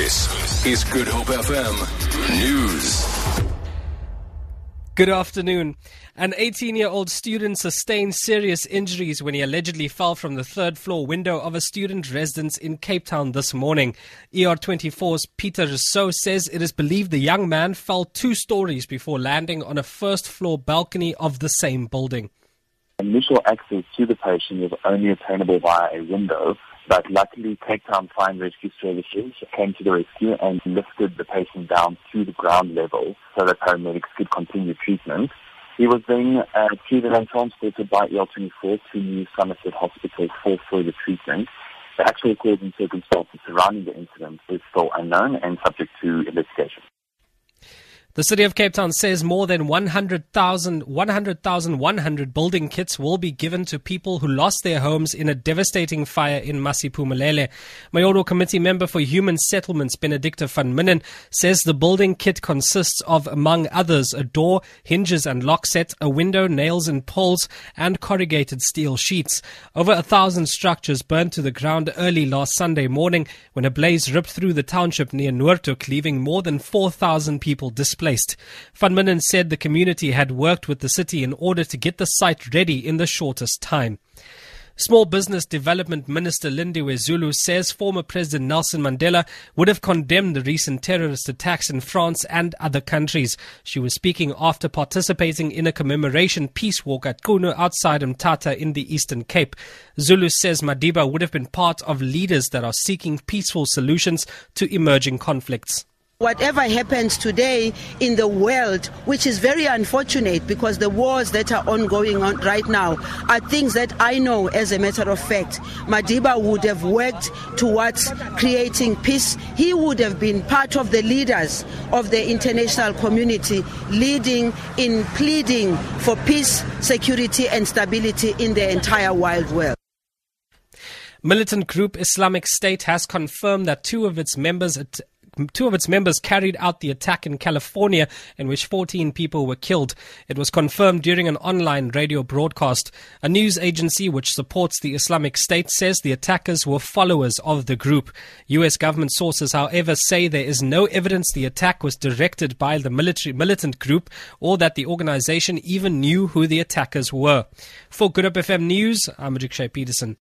This is Good Hope FM News. Good afternoon. An 18 year old student sustained serious injuries when he allegedly fell from the third floor window of a student residence in Cape Town this morning. ER24's Peter Rousseau says it is believed the young man fell two stories before landing on a first floor balcony of the same building. Initial access to the patient was only attainable via a window, but luckily Cape Town Fire and Rescue Services came to the rescue and lifted the patient down to the ground level so that paramedics could continue treatment. He was then uh, treated and transported by ER24 to New Somerset Hospital for further treatment. The actual cause and circumstances surrounding the incident is still unknown and subject to investigation. The city of Cape Town says more than 100,000 100, building kits will be given to people who lost their homes in a devastating fire in Masiphumelele. Mayoral Committee member for Human Settlements Benedicta van Minnen says the building kit consists of, among others, a door, hinges and lock set, a window, nails and poles, and corrugated steel sheets. Over a thousand structures burned to the ground early last Sunday morning when a blaze ripped through the township near Noordhoek, leaving more than 4,000 people displaced Minnen said the community had worked with the city in order to get the site ready in the shortest time. Small Business Development Minister Lindiwe Zulu says former President Nelson Mandela would have condemned the recent terrorist attacks in France and other countries. She was speaking after participating in a commemoration peace walk at Qunu outside Mthatha in the Eastern Cape. Zulu says Madiba would have been part of leaders that are seeking peaceful solutions to emerging conflicts. Whatever happens today in the world, which is very unfortunate because the wars that are ongoing on right now are things that I know as a matter of fact. Madiba would have worked towards creating peace. He would have been part of the leaders of the international community, leading in pleading for peace, security, and stability in the entire wild world. Militant group Islamic State has confirmed that two of its members at two of its members carried out the attack in California in which 14 people were killed. It was confirmed during an online radio broadcast. A news agency which supports the Islamic State says the attackers were followers of the group. US government sources, however, say there is no evidence the attack was directed by the military militant group or that the organization even knew who the attackers were. For Good Hope FM News, I'm Rikshay Peterson.